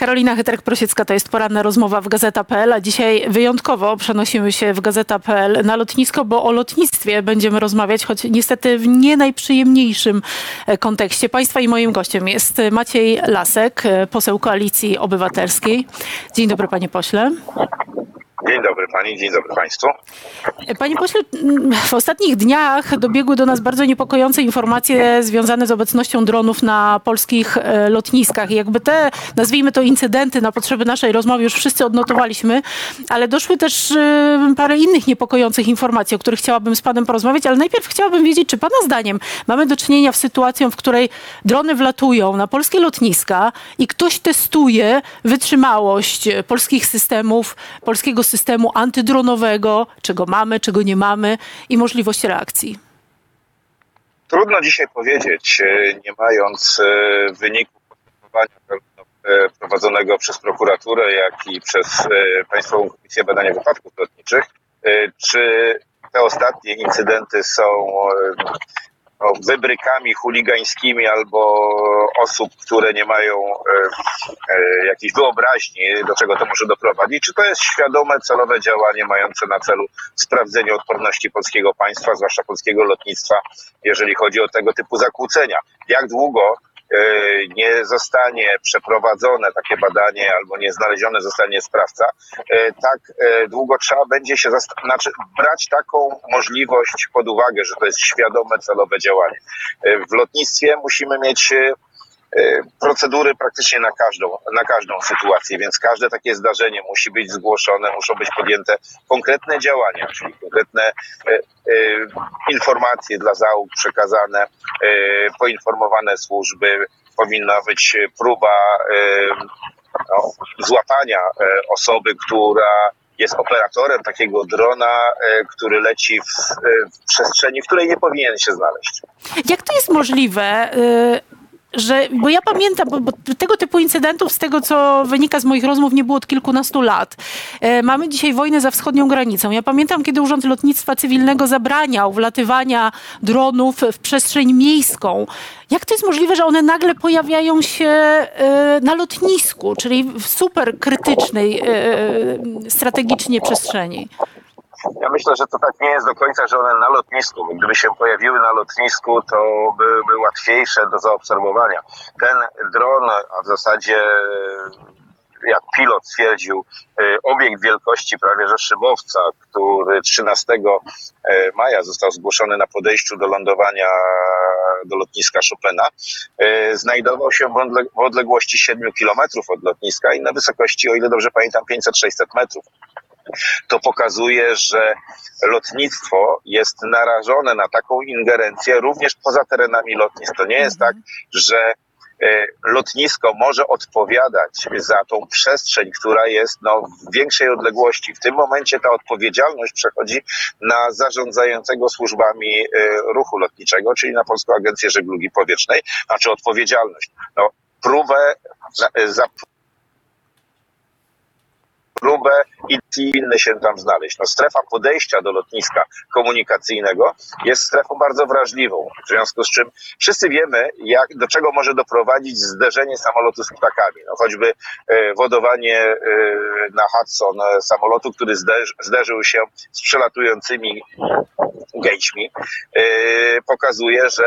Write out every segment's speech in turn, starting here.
Karolina Heterek-Prosiecka to jest poranna rozmowa w Gazeta.pl, a dzisiaj wyjątkowo przenosimy się w Gazeta.pl na lotnisko, bo o lotnictwie będziemy rozmawiać, choć niestety w nie najprzyjemniejszym e, kontekście. Państwa i moim gościem jest Maciej Lasek, e, poseł Koalicji Obywatelskiej. Dzień dobry panie pośle. Dzień dobry pani, dzień dobry państwu. Panie pośle, w ostatnich dniach dobiegły do nas bardzo niepokojące informacje związane z obecnością dronów na polskich e, lotniskach. I jakby te, nazwijmy to incydenty na potrzeby naszej rozmowy już wszyscy odnotowaliśmy, ale doszły też e, parę innych niepokojących informacji, o których chciałabym z panem porozmawiać, ale najpierw chciałabym wiedzieć, czy pana zdaniem mamy do czynienia w sytuacją, w której drony wlatują na polskie lotniska i ktoś testuje wytrzymałość polskich systemów, polskiego systemu antydronowego, czego mamy, czego nie mamy i możliwość reakcji? Trudno dzisiaj powiedzieć, e, nie mając e, wyników postępowania e, prowadzonego przez prokuraturę, jak i przez Państwową Komisję Badania Wypadków Lotniczych, czy te ostatnie incydenty są wybrykami chuligańskimi albo osób, które nie mają e, e, jakiejś wyobraźni, do czego to może doprowadzić, czy to jest świadome, celowe działanie mające na celu sprawdzenie odporności polskiego państwa, zwłaszcza polskiego lotnictwa, jeżeli chodzi o tego typu zakłócenia. Jak długo nie zostanie przeprowadzone takie badanie albo nie znaleziony zostanie sprawca, e, tak e, długo trzeba będzie się znaczy brać taką możliwość pod uwagę, że to jest świadome, celowe działanie. W lotnictwie musimy mieć E, procedury praktycznie na każdą, na każdą sytuację, więc każde takie zdarzenie musi być zgłoszone, muszą być podjęte konkretne działania, czyli konkretne e, e, informacje dla załóg przekazane, poinformowane służby, powinna być próba no, złapania osoby, która jest operatorem takiego drona, który leci w, w, przestrzeni, w której nie powinien się znaleźć. Jak to jest możliwe? Że, bo ja pamiętam, bo, bo, tego typu incydentów, z tego co wynika z moich rozmów, nie było od kilkunastu lat. E, mamy dzisiaj wojnę za wschodnią granicą. Ja pamiętam, kiedy Urząd Lotnictwa Cywilnego zabraniał wlatywania dronów w przestrzeń miejską. Jak to jest możliwe, że one nagle pojawiają się e, na lotnisku, czyli w super krytycznej e, e strategicznie przestrzeni? Ja myślę, że to tak nie jest do końca, że one na lotnisku, gdyby się pojawiły na lotnisku, to byłyby łatwiejsze do zaobserwowania. Ten dron, a w zasadzie jak pilot stwierdził, e, obiekt wielkości prawie że szybowca, który 13 e, maja został zgłoszony na podejściu do lądowania do lotniska Chopina, e, znajdował się w odległości 7 kilometrów od lotniska i na wysokości, o ile dobrze pamiętam, 500-600 metrów to pokazuje, że lotnictwo jest narażone na taką ingerencję również poza terenami lotnisk. To nie jest mhm. tak, że e, lotnisko może odpowiadać za tą przestrzeń, która jest no, w większej odległości. W tym momencie ta odpowiedzialność przechodzi na zarządzającego służbami e, ruchu lotniczego, czyli na Polską Agencję Żeglugi Powietrznej, znaczy odpowiedzialność. No, próbę za, za próbę i inne się tam znaleźć. No, strefa podejścia do lotniska komunikacyjnego jest strefą bardzo wrażliwą, w związku z czym wszyscy wiemy, jak, do czego może doprowadzić zderzenie samolotu z ptakami. No, choćby e, wodowanie e, na Hudson e, samolotu, który zderzy, zderzył się z przelatującymi gęśmi, e, pokazuje, że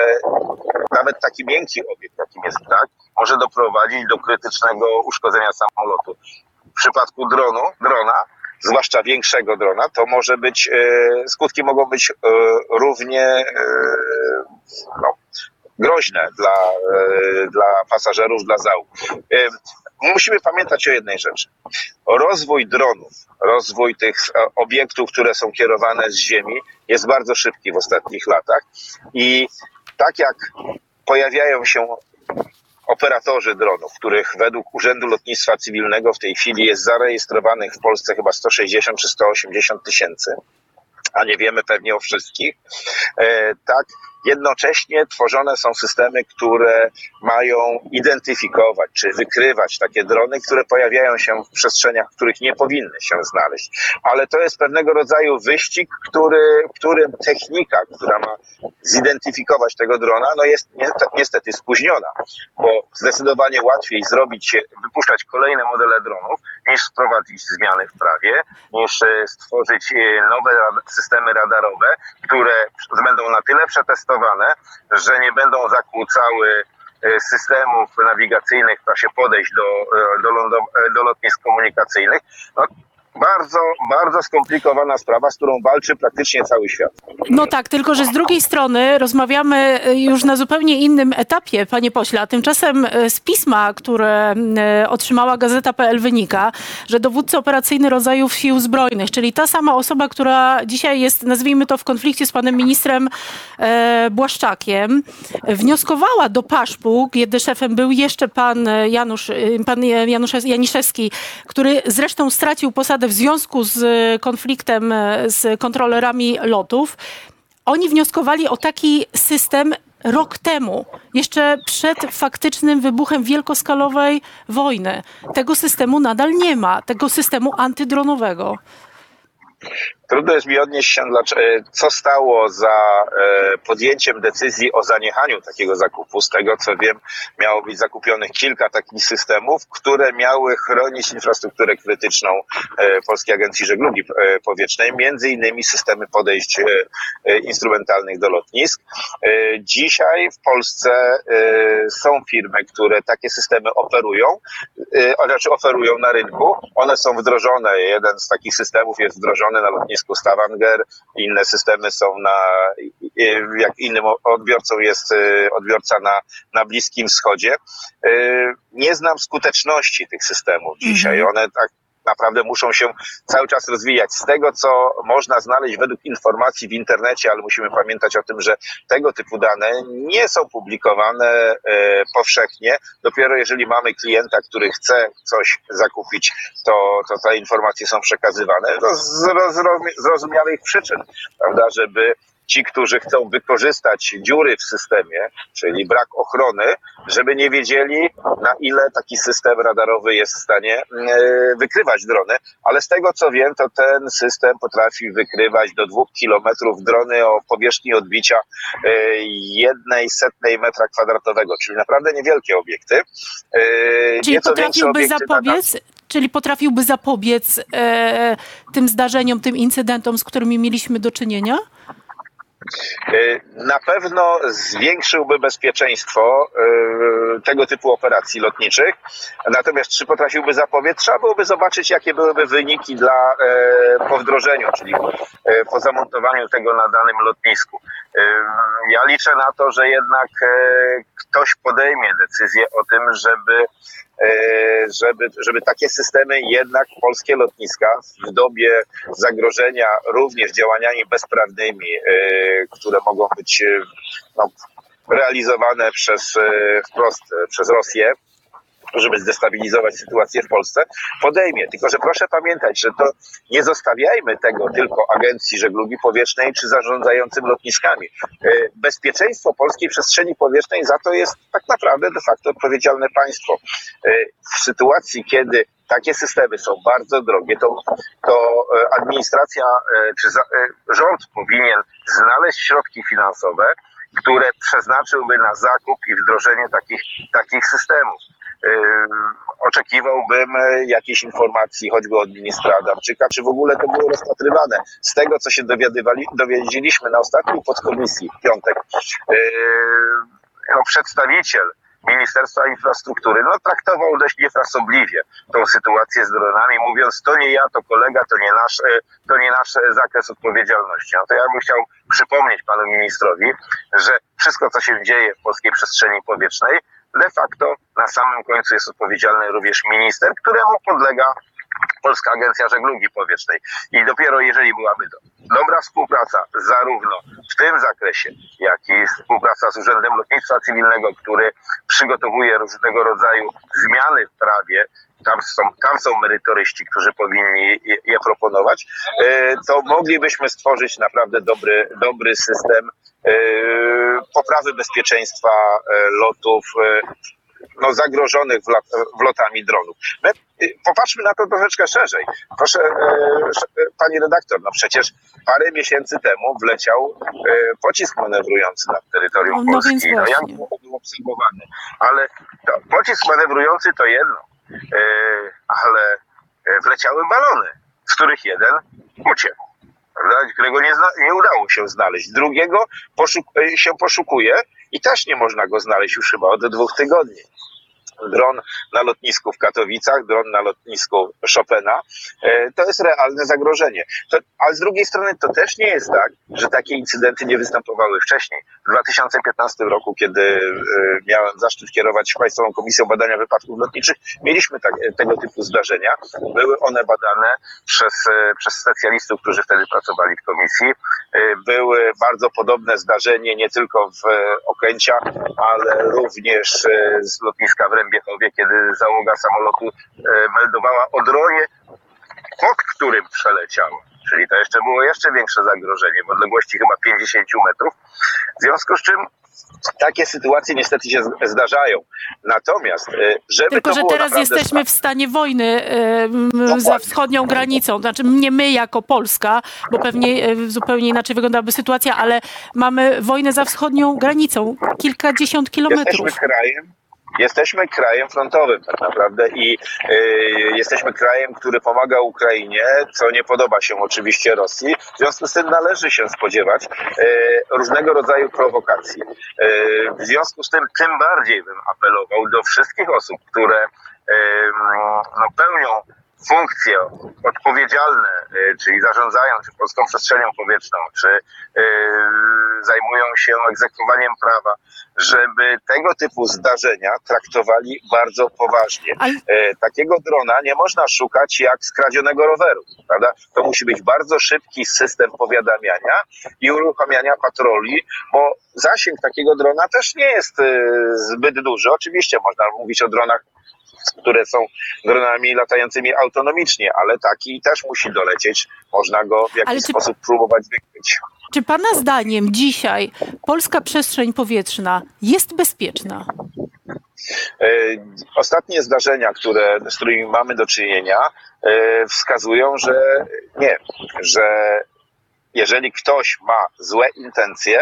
nawet taki miękki obiekt, jakim jest ptak, może doprowadzić do krytycznego uszkodzenia samolotu w przypadku dronu, drona, zwłaszcza większego drona, to może być, e, skutki mogą być e, równie e, no, groźne dla, dla pasażerów, dla załóg. Musimy pamiętać o jednej rzeczy. Rozwój dronów, rozwój tych obiektów, które są kierowane z Ziemi, jest bardzo szybki w ostatnich latach i tak jak pojawiają się operatorzy dronów, których według Urzędu Lotnictwa Cywilnego w tej chwili jest zarejestrowanych w Polsce chyba 160 czy 180 tysięcy, a nie wiemy pewnie o wszystkich, e, tak jednocześnie tworzone są systemy, które mają identyfikować czy wykrywać takie drony, które pojawiają się w przestrzeniach, w których nie powinny się znaleźć. Ale to jest pewnego rodzaju wyścig, który, którym technika, która ma zidentyfikować tego drona, no jest niestety spóźniona, bo zdecydowanie łatwiej zrobić, wypuszczać kolejne modele dronów, niż wprowadzić zmiany w prawie, niż e, stworzyć e, nowe systemy radarowe, które będą na tyle przetestowane, że nie będą zakłócały e, systemów nawigacyjnych w czasie podejść do, do, do lotnisk komunikacyjnych. No, bardzo, bardzo skomplikowana sprawa, z którą walczy praktycznie cały świat. No tak, tylko że z drugiej strony rozmawiamy e, już na zupełnie innym etapie, panie pośle. A tymczasem e, z pisma, które e, otrzymała Gazeta.pl wynika, że dowódca operacyjny rodzajów sił zbrojnych, czyli ta sama osoba, która dzisiaj jest, nazwijmy to, w konflikcie z panem ministrem Błaszczakiem, wnioskowała do Paszpu, kiedy szefem był jeszcze pan Janusz, pan Janusz Janiszewski, który zresztą stracił posadę w związku z e, konfliktem e, z kontrolerami lotów. Oni wnioskowali o taki system rok temu, jeszcze przed faktycznym wybuchem wielkoskalowej wojny. Tego systemu nadal nie ma, tego systemu antydronowego. Trudno jest mi odnieść się, e, co stało za e, podjęciem decyzji o zaniechaniu takiego zakupu. Z tego co wiem, miało być zakupionych kilka takich systemów, które miały chronić infrastrukturę krytyczną e, Polskiej Agencji Żeglugi Powietrznej, między innymi systemy podejść instrumentalnych do lotnisk. Dzisiaj w Polsce są firmy, które takie systemy oferują, znaczy oferują na rynku. One są wdrożone. Jeden z takich systemów jest wdrożony na lotnisku lotnisku Stavanger, inne systemy są na, jak innym odbiorcą jest y, odbiorca na, na Bliskim Wschodzie. Y, nie znam skuteczności tych systemów dzisiaj. Mhm. One tak naprawdę muszą się cały czas rozwijać. Z tego, co można znaleźć według informacji w internecie, ale musimy pamiętać o tym, że tego typu dane nie są publikowane e, powszechnie. Dopiero jeżeli mamy klienta, który chce coś zakupić, to, to te informacje są przekazywane no, z zrozumiałych przyczyn, prawda, żeby ci, którzy chcą wykorzystać dziury w systemie, czyli brak ochrony, żeby nie wiedzieli, na ile taki system radarowy jest w stanie e, wykrywać drony. Ale z tego co wiem, to ten system potrafi wykrywać do dwóch kilometrów drony o powierzchni odbicia e, jednej setnej metra kwadratowego, czyli naprawdę niewielkie obiekty. E, czyli potrafiłby zapobiec, czyli potrafiłby zapobiec e, tym zdarzeniom, tym incydentom, z którymi mieliśmy do czynienia? E, na pewno zwiększyłby bezpieczeństwo e, tego typu operacji lotniczych. Natomiast czy potrafiłby zapobiec? Trzeba byłoby zobaczyć, jakie byłyby wyniki dla, e, po wdrożeniu, czyli po zamontowaniu tego na danym lotnisku. Ja liczę na to, że jednak ktoś podejmie decyzję o tym, żeby E, żeby, żeby takie systemy jednak polskie lotniska w dobie zagrożenia również działaniami bezprawnymi, e, które mogą być e, no, realizowane przez wprost przez Rosję, żeby zdestabilizować sytuację w Polsce, podejmie. Tylko, że proszę pamiętać, że to nie zostawiajmy tego tylko Agencji Żeglugi Powietrznej czy zarządzającym lotniskami. E, bezpieczeństwo polskiej przestrzeni powietrznej za to jest tak naprawdę de facto odpowiedzialne państwo. E, w sytuacji, kiedy takie systemy są bardzo drogie, to, to e, administracja czy rząd powinien znaleźć środki finansowe, które przeznaczyłby na zakup i wdrożenie takich, takich systemów. Oczekiwałbym e, jakiejś informacji, choćby od ministra Adamczyka, czy w ogóle to było rozpatrywane. Z tego, co się dowiedzieliśmy na ostatniej podkomisji w piątek, e, no, przedstawiciel Ministerstwa Infrastruktury no, traktował dość niefrasobliwie tą sytuację z dronami, mówiąc to nie ja, to kolega, to nie nasz, e, to nie nasz zakres odpowiedzialności. No to ja bym chciał przypomnieć panu ministrowi, że wszystko, co się dzieje w polskiej przestrzeni powietrznej, de facto na samym końcu jest odpowiedzialny również minister, któremu podlega Polska Agencja Żeglugi Powietrznej. I dopiero jeżeli byłaby dobra współpraca, zarówno w tym zakresie, jak i współpraca z Urzędem Lotnictwa Cywilnego, który przygotowuje różnego rodzaju zmiany w prawie, tam są, tam są merytoryści, którzy powinni je, je proponować, e, to moglibyśmy stworzyć naprawdę dobry, dobry system poprawy bezpieczeństwa lotów no, zagrożonych wlotami dronów. My popatrzmy na to troszeczkę szerzej. Proszę, pani redaktor, no przecież parę miesięcy temu wleciał pocisk manewrujący nad terytorium no, Polski. No, jak był obserwowany? Ale to, pocisk manewrujący to jedno, ale wleciały balony, z których jeden uciekł którego nie, zna, nie udało się znaleźć. Drugiego poszuk się poszukuje i też nie można go znaleźć już chyba od dwóch tygodni dron na lotnisku w Katowicach, dron na lotnisku Chopina, e, to jest realne zagrożenie. To, ale z drugiej strony to też nie jest tak, że takie incydenty nie występowały wcześniej. W 2015 roku, kiedy e, miałem zaszczyt kierować Państwową Komisją Badania Wypadków Lotniczych, mieliśmy tak, tego typu zdarzenia. Były one badane przez, e, przez specjalistów, którzy wtedy pracowali w komisji. Były bardzo podobne zdarzenie nie tylko w Okęciach, ale również z lotniska w Rębiechowie, kiedy załoga samolotu meldowała o dronie, pod którym przeleciała. Czyli to jeszcze było jeszcze większe zagrożenie w odległości chyba 50 metrów. W związku z czym takie sytuacje niestety się zdarzają. Natomiast, e, żeby Tylko, że teraz jesteśmy w stanie wojny e, za wschodnią granicą. Znaczy nie my jako Polska, bo pewnie e, zupełnie inaczej wyglądałaby sytuacja, ale mamy wojnę za wschodnią granicą. Kilkadziesiąt kilometrów. Jesteśmy krajem, Jesteśmy krajem frontowym tak naprawdę i y, jesteśmy krajem, który pomaga Ukrainie, co nie podoba się oczywiście Rosji. W związku z tym należy się spodziewać y, różnego rodzaju prowokacji. Y, w związku z tym tym bardziej bym apelował do wszystkich osób, które no, pełnią funkcje odpowiedzialne, czyli zarządzają czy polską przestrzenią powietrzną, czy zajmują się egzekwowaniem prawa, żeby tego typu zdarzenia traktowali bardzo poważnie. Ale... E, takiego drona nie można szukać jak skradzionego roweru, prawda? To musi być bardzo szybki system powiadamiania i uruchamiania patroli, bo zasięg takiego drona też nie jest zbyt duży. Oczywiście można mówić o dronach które są dronami latającymi autonomicznie, ale taki też musi dolecieć. Można go w jakiś czy... sposób próbować wykryć. Czy Pana zdaniem dzisiaj polska przestrzeń powietrzna jest bezpieczna? E, ostatnie zdarzenia, które, z którymi mamy do czynienia, e, wskazują, że nie, że jeżeli ktoś ma złe intencje,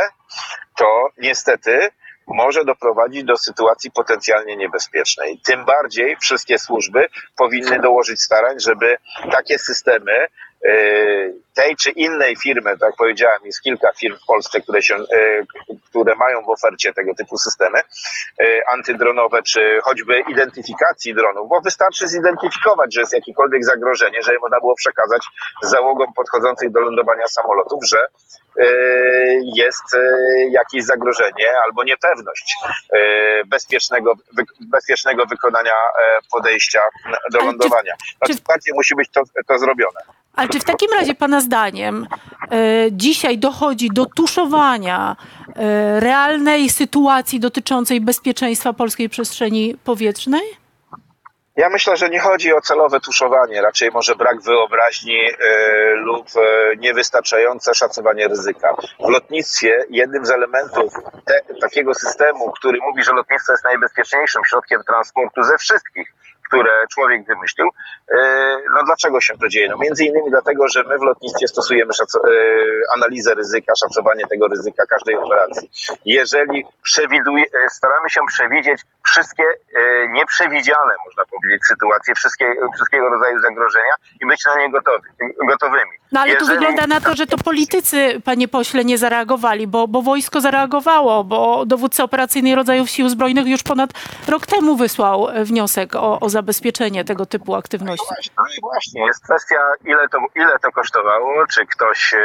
to niestety może doprowadzić do sytuacji potencjalnie niebezpiecznej. Tym bardziej wszystkie służby powinny dołożyć starań, żeby takie systemy Y, tej czy innej firmy, tak powiedziałem, jest kilka firm w Polsce, które, się, y, które mają w ofercie tego typu systemy y, antydronowe, czy choćby identyfikacji dronów, bo wystarczy zidentyfikować, że jest jakiekolwiek zagrożenie, żeby można było przekazać załogom podchodzących do lądowania samolotów, że jest jakieś zagrożenie albo niepewność bezpiecznego, bezpiecznego wykonania podejścia do lądowania. Znaczy, musi być to, to zrobione. Ale czy w takim razie Pana zdaniem e, dzisiaj dochodzi do tuszowania e, realnej sytuacji dotyczącej bezpieczeństwa polskiej przestrzeni powietrznej? Ja myślę, że nie chodzi o celowe tuszowanie, raczej może brak wyobraźni e, lub niewystarczające szacowanie ryzyka. W lotnictwie jednym z elementów te, takiego systemu, który mówi, że lotnictwo jest najbezpieczniejszym środkiem transportu ze wszystkich, które człowiek wymyślił. E, no dlaczego się to dzieje? No między innymi dlatego, że my w lotnictwie stosujemy e, analizę ryzyka, szacowanie tego ryzyka każdej operacji. Jeżeli przewiduje, e, staramy się przewidzieć wszystkie nieprzewidziane, można powiedzieć, sytuacje, wszystkie, wszystkiego rodzaju zagrożenia i być na nie gotowi, gotowymi. No ale Jeżeli... tu wygląda na to, że to politycy, panie pośle, nie zareagowali, bo, bo wojsko zareagowało, bo dowódca operacyjnej rodzajów sił zbrojnych już ponad rok temu wysłał wniosek o, o zabezpieczenie tego typu aktywności. No i właśnie, jest kwestia, ile to, ile to kosztowało, czy ktoś e,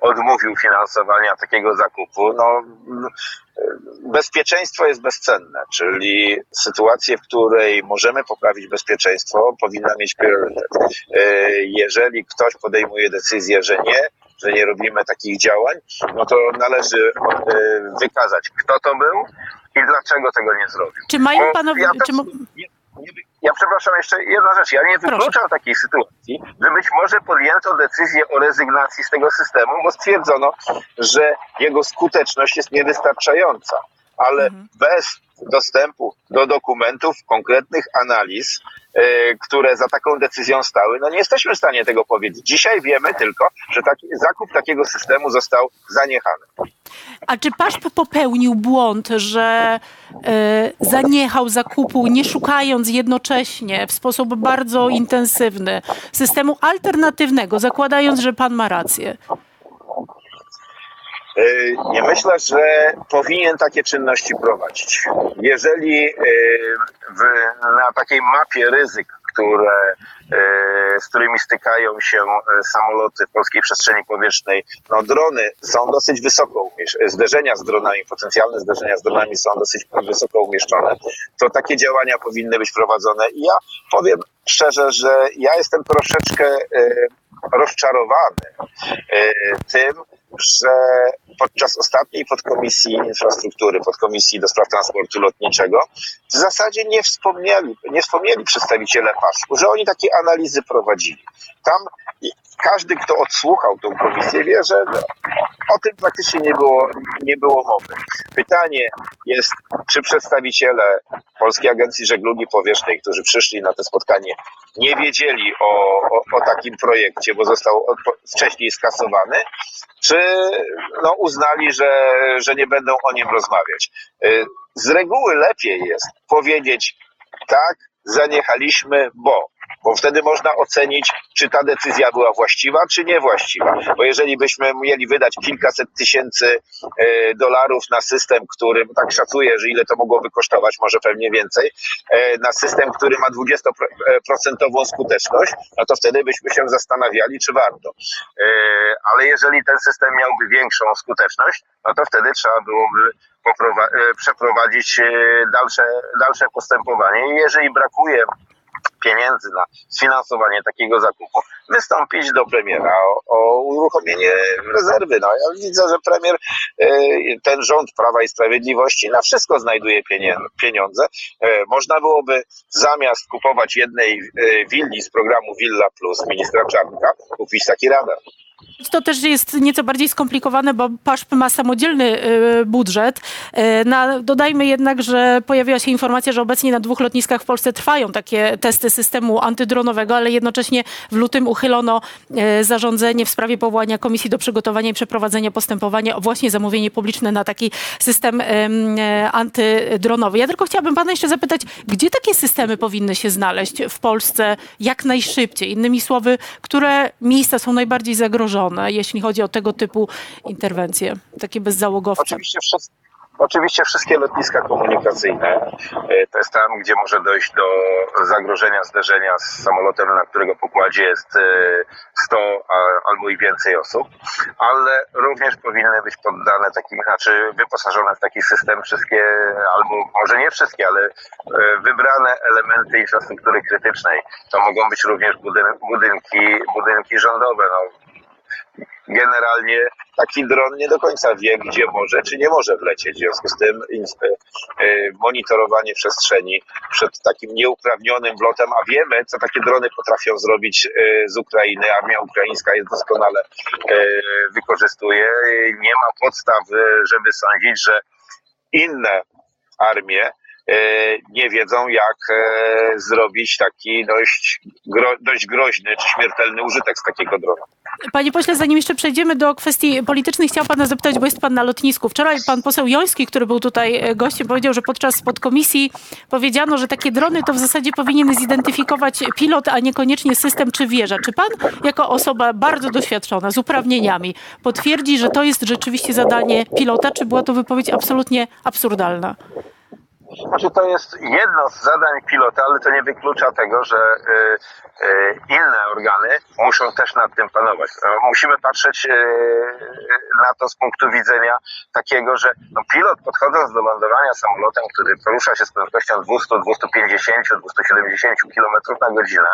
odmówił finansowania takiego zakupu. No, e, bezpieczeństwo jest bezcenne, czyli sytuację, w której możemy poprawić bezpieczeństwo, powinna mieć priorytet. E, jeżeli ktoś podejmuje decyzję, że nie, że nie robimy takich działań, no to należy wykazać, kto to był i dlaczego tego nie zrobił. Czy mają panowie... Ja czy ja przepraszam, jeszcze jedna rzecz. Ja nie wykluczam Proszę. takiej sytuacji, że być może podjęto decyzję o rezygnacji z tego systemu, bo stwierdzono, że jego skuteczność jest niewystarczająca. Ale mhm. bez dostępu do dokumentów, konkretnych analiz, yy, które za taką decyzją stały, no nie jesteśmy w stanie tego powiedzieć. Dzisiaj wiemy tylko, że taki, zakup takiego systemu został zaniechany. A czy PASZP popełnił błąd, że e, zaniechał zakupu, nie szukając jednocześnie w sposób bardzo intensywny systemu alternatywnego, zakładając, że pan ma rację? E, nie myślę, że powinien takie czynności prowadzić. Jeżeli e, w, na takiej mapie ryzyk, które E, z którymi stykają się samoloty w polskiej przestrzeni powietrznej. No drony są dosyć wysoko umieszczone, zderzenia z dronami, potencjalne zderzenia z dronami są dosyć wysoko umieszczone. To takie działania powinny być prowadzone i ja powiem szczerze, że ja jestem troszeczkę rozczarowany tym, że podczas ostatniej podkomisji infrastruktury, podkomisji do spraw transportu lotniczego, w zasadzie nie wspomnieli, nie wspomnieli przedstawiciele PASZ-u, że oni takie analizy prowadzili. Tam każdy, kto odsłuchał tą komisję, wie, że o tym praktycznie nie było, nie było mowy. Pytanie jest, czy przedstawiciele Polskiej Agencji Żeglugi Powietrznej, którzy przyszli na to spotkanie, nie wiedzieli o, o, o takim projekcie, bo został wcześniej skasowany, czy no, uznali, że, że nie będą o nim rozmawiać. Y, z reguły lepiej jest powiedzieć tak, zaniechaliśmy, bo bo wtedy można ocenić, czy ta decyzja była właściwa, czy niewłaściwa. Bo jeżeli byśmy mieli wydać kilkaset tysięcy e, dolarów na system, który, tak szacuję, że ile to mogłoby kosztować, może pewnie więcej, e, na system, który ma 20% skuteczność, no to wtedy byśmy się zastanawiali, czy warto. E, ale jeżeli ten system miałby większą skuteczność, no to wtedy trzeba byłoby przeprowadzić dalsze, dalsze postępowanie. I jeżeli brakuje pieniędzy na sfinansowanie takiego zakupu, wystąpić do premiera o, o uruchomienie rezerwy. No, ja widzę, że premier, e, ten rząd Prawa i Sprawiedliwości na wszystko znajduje pieniądze. E, można byłoby zamiast kupować jednej e, willi z programu Villa Plus ministra Czarnka, kupić taki radar. To też jest nieco bardziej skomplikowane, bo PASZP ma samodzielny y, budżet. Y, na, dodajmy jednak, że pojawiła się informacja, że obecnie na dwóch lotniskach w Polsce trwają takie testy systemu antydronowego, ale jednocześnie w lutym uchylono y, zarządzenie w sprawie powołania komisji do przygotowania i przeprowadzenia postępowania o właśnie zamówienie publiczne na taki system antydronowy. Ja tylko chciałabym pana jeszcze zapytać, gdzie takie systemy powinny się znaleźć w Polsce jak najszybciej? Innymi słowy, które miejsca są najbardziej zagrożone? Jeśli chodzi o tego typu interwencje, takie bezzałogowce? Oczywiście wszystko. Oczywiście wszystkie lotniska komunikacyjne e, to jest tam, gdzie może dojść do zagrożenia zderzenia z samolotem, na którego pokładzie jest 100 e, albo i więcej osób, ale również powinny być poddane takim, znaczy wyposażone w taki system wszystkie, albo może nie wszystkie, ale e, wybrane elementy infrastruktury krytycznej. To mogą być również budynki, budynki rządowe. No, generalnie taki dron nie do końca wie, gdzie może, czy nie może wlecieć. W związku z tym e, monitorowanie przestrzeni przed takim nieuprawnionym wlotem, a wiemy, co takie drony potrafią zrobić e, z Ukrainy. Armia ukraińska je doskonale e, wykorzystuje. Nie ma podstaw, żeby sądzić, że inne armie nie wiedzą, jak zrobić taki dość, dość groźny czy śmiertelny użytek z takiego drona. Panie pośle, zanim jeszcze przejdziemy do kwestii politycznych, chciałam pana zapytać, bo jest pan na lotnisku. Wczoraj pan poseł Joński, który był tutaj e, gościem, powiedział, że podczas podkomisji powiedziano, że takie drony to w zasadzie powinien zidentyfikować pilot, a niekoniecznie system czy wieża. Czy pan, jako osoba bardzo doświadczona, z uprawnieniami, potwierdzi, że to jest rzeczywiście zadanie pilota, czy była to wypowiedź absolutnie absurdalna? Znaczy to jest jedno z zadań pilota, ale to nie wyklucza tego, że y, y, inne organy muszą też nad tym panować. No, musimy patrzeć y, na to z punktu widzenia takiego, że no, pilot podchodząc do lądowania samolotem, który porusza się z prędkością 200, 250, 270 km na godzinę,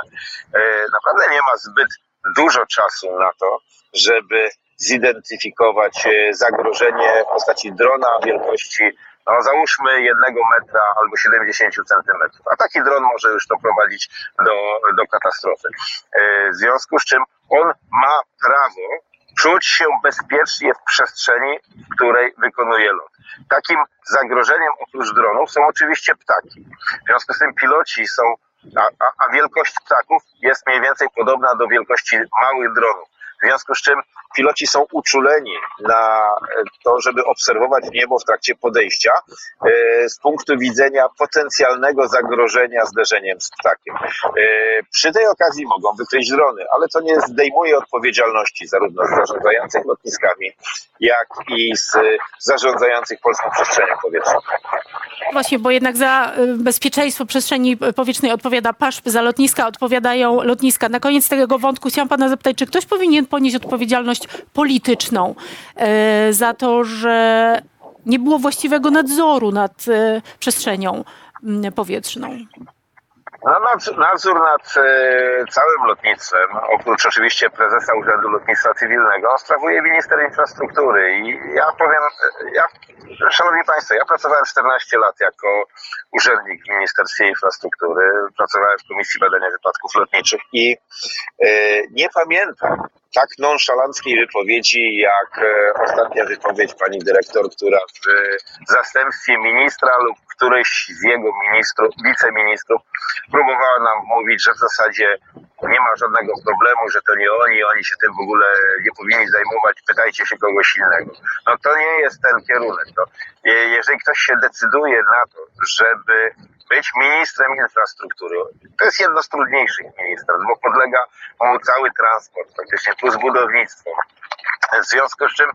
naprawdę nie ma zbyt dużo czasu na to, żeby zidentyfikować zagrożenie w postaci drona wielkości no załóżmy jednego metra albo 70 centymetrów, a taki dron może już doprowadzić do, do katastrofy. E, w związku z czym on ma prawo czuć się bezpiecznie w przestrzeni, w której wykonuje lot. Takim zagrożeniem oprócz dronów są oczywiście ptaki. W związku z tym piloci są, a, a, a wielkość ptaków jest mniej więcej podobna do wielkości małych dronów. W związku z czym piloci są uczuleni na to, żeby obserwować niebo w trakcie podejścia e, z punktu widzenia potencjalnego zagrożenia zderzeniem z ptakiem. E, przy tej okazji mogą wykryć drony, ale to nie zdejmuje odpowiedzialności zarówno zarządzających lotniskami, jak i z zarządzających polską przestrzenią powietrzną. Właśnie, bo jednak za bezpieczeństwo przestrzeni powietrznej odpowiada PASZP, za lotniska odpowiadają lotniska. Na koniec tego wątku chciałam pana zapytać, czy ktoś powinien ponieść odpowiedzialność polityczną y, za to, że nie było właściwego nadzoru nad y, przestrzenią powietrzną? No, nadzór, nadzór nad e, całym lotnictwem, oprócz oczywiście prezesa Urzędu Lotnictwa Cywilnego, sprawuje minister infrastruktury. I ja powiem, ja, szanowni państwo, ja pracowałem 14 lat jako urzędnik w Ministerstwie Infrastruktury, pracowałem w Komisji Badania Wypadków Lotniczych i e, nie pamiętam tak nonszalanckiej wypowiedzi, jak e, ostatnia wypowiedź pani dyrektor, która w zastępstwie ministra lub któryś z jego ministrów, wiceministrów próbowała nam mówić, że w zasadzie nie ma żadnego problemu, że to nie oni, oni się tym w ogóle nie powinni zajmować, pytajcie się kogoś innego. No to nie jest ten kierunek. To, jeżeli ktoś się decyduje na to, żeby być ministrem infrastruktury, to jest jedno z trudniejszych ministerstw, bo podlega mu cały transport, praktycznie plus budownictwo. W związku z czym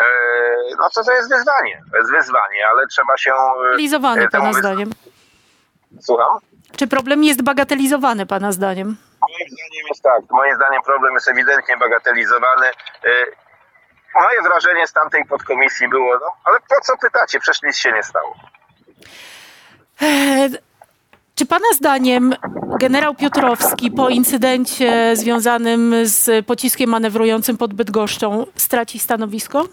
e, no to to jest wyzwanie, to jest wyzwanie, ale trzeba się... e, Bagatelizowany pana wyz- zdaniem. Słucham? Czy problem jest bagatelizowany pana zdaniem? Moim zdaniem jest tak. Moim zdaniem problem jest ewidentnie bagatelizowany. Y, Moje wrażenie z tamtej podkomisji było, no ale po co pytacie? Przecież nic się nie stało. E, Czy pana zdaniem generał Piotrowski po incydencie związanym z pociskiem manewrującym pod Bydgoszczą straci stanowisko?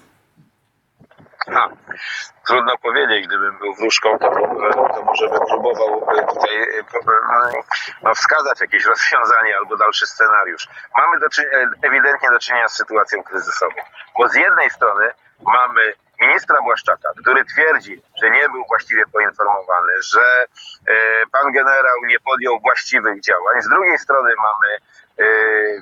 Ha. Trudno powiedzieć, gdybym był wróżką, to, to może bym próbował y, tutaj y, po- no, wskazać jakieś rozwiązanie albo dalszy scenariusz. Mamy do ewidentnie do czynienia z sytuacją kryzysową, bo z jednej strony mamy ministra Błaszczaka, który twierdzi, że nie był właściwie poinformowany, że e, pan generał nie podjął właściwych działań. Z drugiej strony mamy e,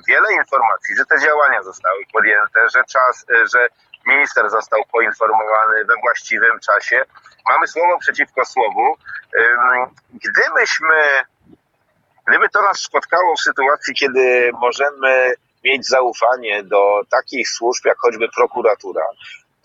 wiele informacji, że te działania zostały podjęte, że czas, e, że minister został poinformowany we właściwym czasie. Mamy słowo przeciwko słowu. Gdybyśmy, gdyby to nas spotkało w sytuacji, kiedy możemy mieć zaufanie do takich służb, jak choćby prokuratura,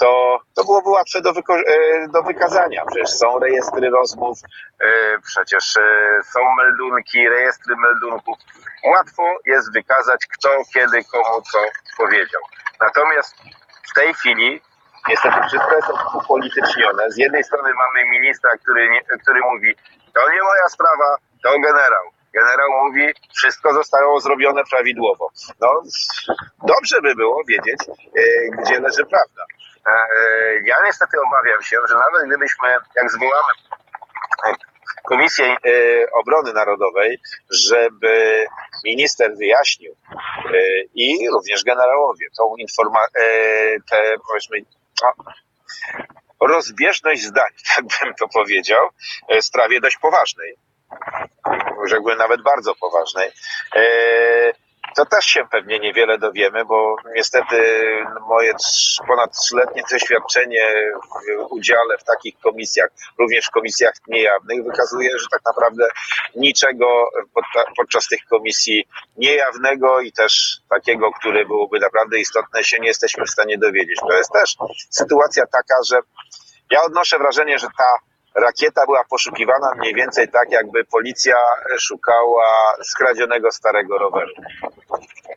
to, to byłoby łatwe do, e, do wykazania. Przecież są rejestry rozmów, e, przecież e, są meldunki, rejestry meldunków. Łatwo jest wykazać, kto, kiedy, komu co powiedział. Natomiast w tej chwili niestety wszystko jest upolitycznione. Z jednej strony mamy ministra, który, nie, który mówi, to nie moja sprawa, to generał. Generał mówi, wszystko zostało zrobione prawidłowo. No, dobrze by było wiedzieć, gdzie leży prawda. E, ja niestety obawiam się, że nawet gdybyśmy, jak zwołamy Komisję e, Obrony Narodowej, żeby minister wyjaśnił e, i również generałowie tą informa- e, te powiedzmy no, rozbieżność zdań, tak bym to powiedział, w sprawie dość poważnej, rzekłbym nawet bardzo poważnej, to też się pewnie niewiele dowiemy, bo niestety moje trz- ponad trzyletnie doświadczenie w udziale w takich komisjach, również w komisjach niejawnych, wykazuje, że tak naprawdę niczego podczas tych komisji niejawnego i też takiego, które byłoby naprawdę istotne, się nie jesteśmy w stanie dowiedzieć. To jest też sytuacja taka, że ja odnoszę wrażenie, że ta rakieta była poszukiwana mniej więcej tak, jakby policja szukała skradzionego starego roweru.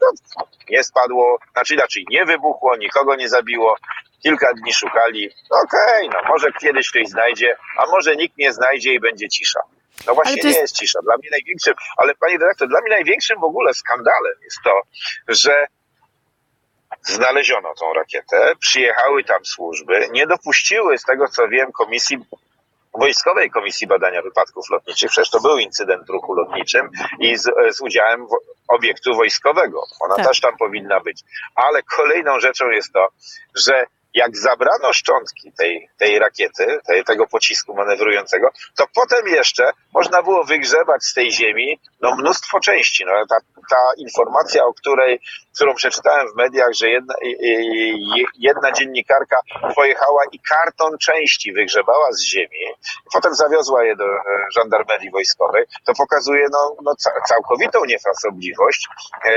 No, nie spadło, znaczy inaczej, nie wybuchło, nikogo nie zabiło. Kilka dni szukali. Okej, no może kiedyś ktoś znajdzie, a może nikt nie znajdzie i będzie cisza. No właśnie to nie jest- jest cisza. Dla mnie największym, ale panie dyrektor, dla mnie największym w ogóle skandalem jest to, że znaleziono tą rakietę, przyjechały tam służby, nie dopuściły z tego co wiem komisji Wojskowej Komisji Badania Wypadków Lotniczych, przecież to był incydent w ruchu lotniczym i z, z udziałem obiektu wojskowego. Ona tak. też tam powinna być. Ale kolejną rzeczą jest to, że jak zabrano szczątki tej, tej rakiety, tej, tego pocisku manewrującego, to potem jeszcze można było wygrzebać z tej ziemi no, mnóstwo części. No, ta, ta informacja, o której, którą przeczytałem w mediach, że jedna, jedna dziennikarka pojechała i karton części wygrzebała z ziemi, potem zawiozła je do e, żandarmerii wojskowej, to pokazuje no, no, całkowitą niefrasobliwość e,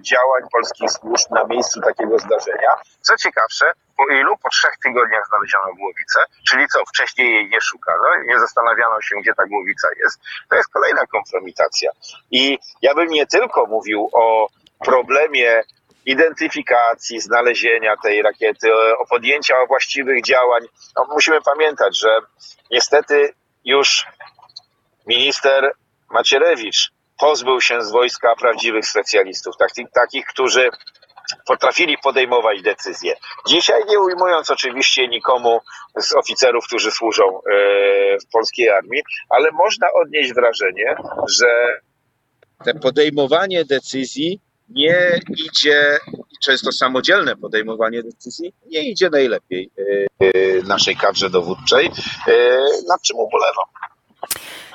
działań polskich służb na miejscu takiego zdarzenia. Co ciekawsze, po ilu? Po trzech tygodniach znaleziono głowicę, czyli co, wcześniej jej nie szukano, nie zastanawiano się, gdzie ta głowica jest. To jest kolejna kompromitacja. I ja bym nie tylko mówił o problemie identyfikacji, znalezienia tej rakiety, o podjęcia właściwych działań. No, musimy pamiętać, że niestety już minister Macierewicz pozbył się z wojska prawdziwych specjalistów, takich, takich którzy potrafili podejmować decyzje. Dzisiaj nie ujmując oczywiście nikomu z oficerów, którzy służą e, w polskiej armii, ale można odnieść wrażenie, że te podejmowanie decyzji nie idzie, często samodzielne podejmowanie decyzji, nie idzie najlepiej e, naszej kadrze dowódczej, e, nad czym ubolewam.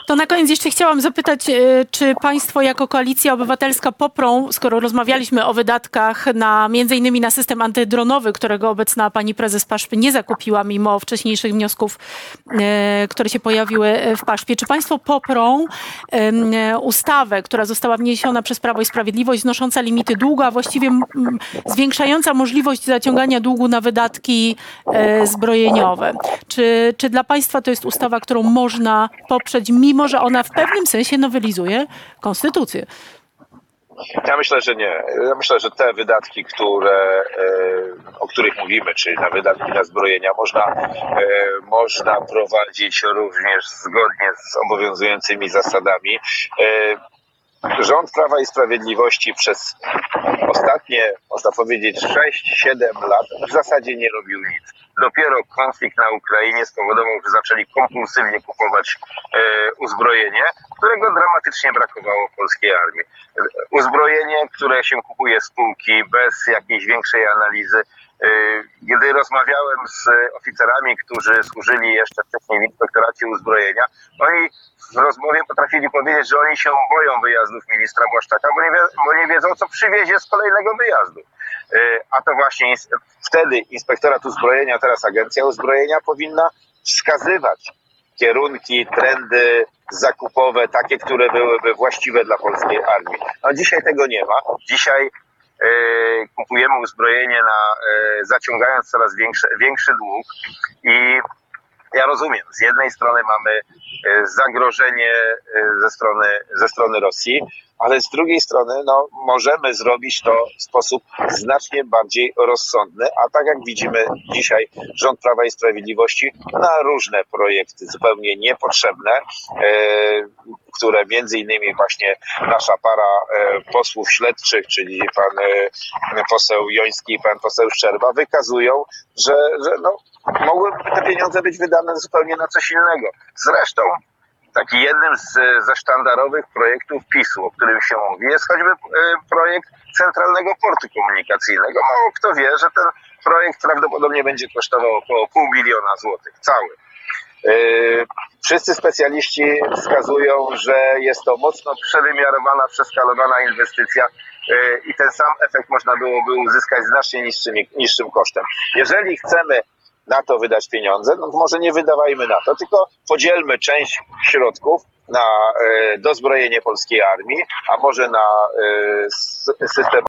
To na koniec jeszcze chciałam zapytać, e, czy Państwo jako Koalicja Obywatelska poprą, skoro rozmawialiśmy o wydatkach na między innymi na system antydronowy, którego obecna pani prezes Paszpy nie zakupiła mimo wcześniejszych wniosków, e, które się pojawiły w Paszpie. Czy Państwo poprą ustawę, która została wniesiona przez Prawo i Sprawiedliwość, znosząca limity długu, a właściwie zwiększająca możliwość zaciągania długu na wydatki e, zbrojeniowe? Czy, czy dla Państwa to jest ustawa, którą można poprzeć mimo mimo że ona w pewnym sensie nowelizuje konstytucję. Ja myślę, że nie. Ja myślę, że te wydatki, które, e, o których mówimy, czyli na wydatki na zbrojenia, można, e, można prowadzić również zgodnie z obowiązującymi zasadami. E, rząd Prawa i Sprawiedliwości przez ostatnie, można powiedzieć, 6-7 lat w zasadzie nie robił nic dopiero konflikt na Ukrainie spowodował, że zaczęli kompulsywnie kupować e, uzbrojenie, którego dramatycznie brakowało polskiej armii. Uzbrojenie, które się kupuje z półki bez jakiejś większej analizy. Kiedy rozmawiałem z oficerami, którzy służyli jeszcze wcześniej w inspektoracie uzbrojenia, oni w rozmowie potrafili powiedzieć, że oni się boją wyjazdów ministra Błaszczaka, bo nie, bo nie wiedzą, co przywiezie z kolejnego wyjazdu. E, a to właśnie wtedy Inspektorat Uzbrojenia, teraz Agencja Uzbrojenia powinna wskazywać kierunki, trendy zakupowe, takie, które byłyby właściwe dla polskiej armii. No dzisiaj tego nie ma. Dzisiaj kupujemy uzbrojenie na, e, zaciągając coraz większy, większy dług i ja rozumiem, z jednej strony mamy zagrożenie ze strony, ze strony Rosji, ale z drugiej strony no, możemy zrobić to w sposób znacznie bardziej rozsądny, a tak jak widzimy dzisiaj rząd Prawa i Sprawiedliwości na różne projekty zupełnie niepotrzebne, e, które między innymi właśnie nasza para e, posłów śledczych, czyli pan e, poseł Joński i pan poseł Szczerba wykazują, że, że no, mogłyby te pieniądze być wydane zupełnie na coś innego. Zresztą taki jednym z, ze sztandarowych projektów PiSu, o którym się mówi, jest choćby e, projekt Centralnego Portu Komunikacyjnego. Mało kto wie, że ten projekt prawdopodobnie będzie kosztował około pół miliona złotych, cały. E, wszyscy specjaliści wskazują, że jest to mocno przewymiarowana, przeskalowana inwestycja e, i ten sam efekt można byłoby uzyskać znacznie niższym, niższym kosztem. Jeżeli chcemy na to wydać pieniądze, no może nie wydawajmy na to, tylko podzielmy część środków na e, dozbrojenie polskiej armii, a może na system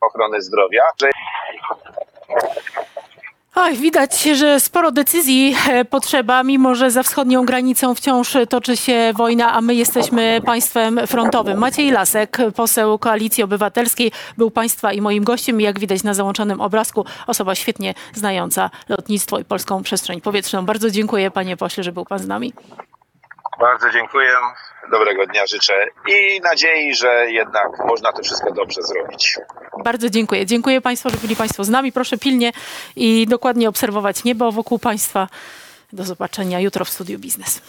ochrony zdrowia. Oj, widać, że sporo decyzji e, potrzeba, mimo że za wschodnią granicą wciąż toczy się wojna, a my jesteśmy państwem frontowym. Maciej Lasek, poseł Koalicji Obywatelskiej, był państwa i moim gościem. Jak widać na załączonym obrazku, osoba świetnie znająca lotnictwo i polską przestrzeń powietrzną. Bardzo dziękuję, panie pośle, że był pan z nami. Bardzo dziękuję. Dobrego dnia życzę i nadziei, że jednak można to wszystko dobrze zrobić. Bardzo dziękuję. Dziękuję Państwu, że byli Państwo z nami. Proszę pilnie i dokładnie obserwować niebo wokół Państwa. Do zobaczenia jutro w Studiu Biznes.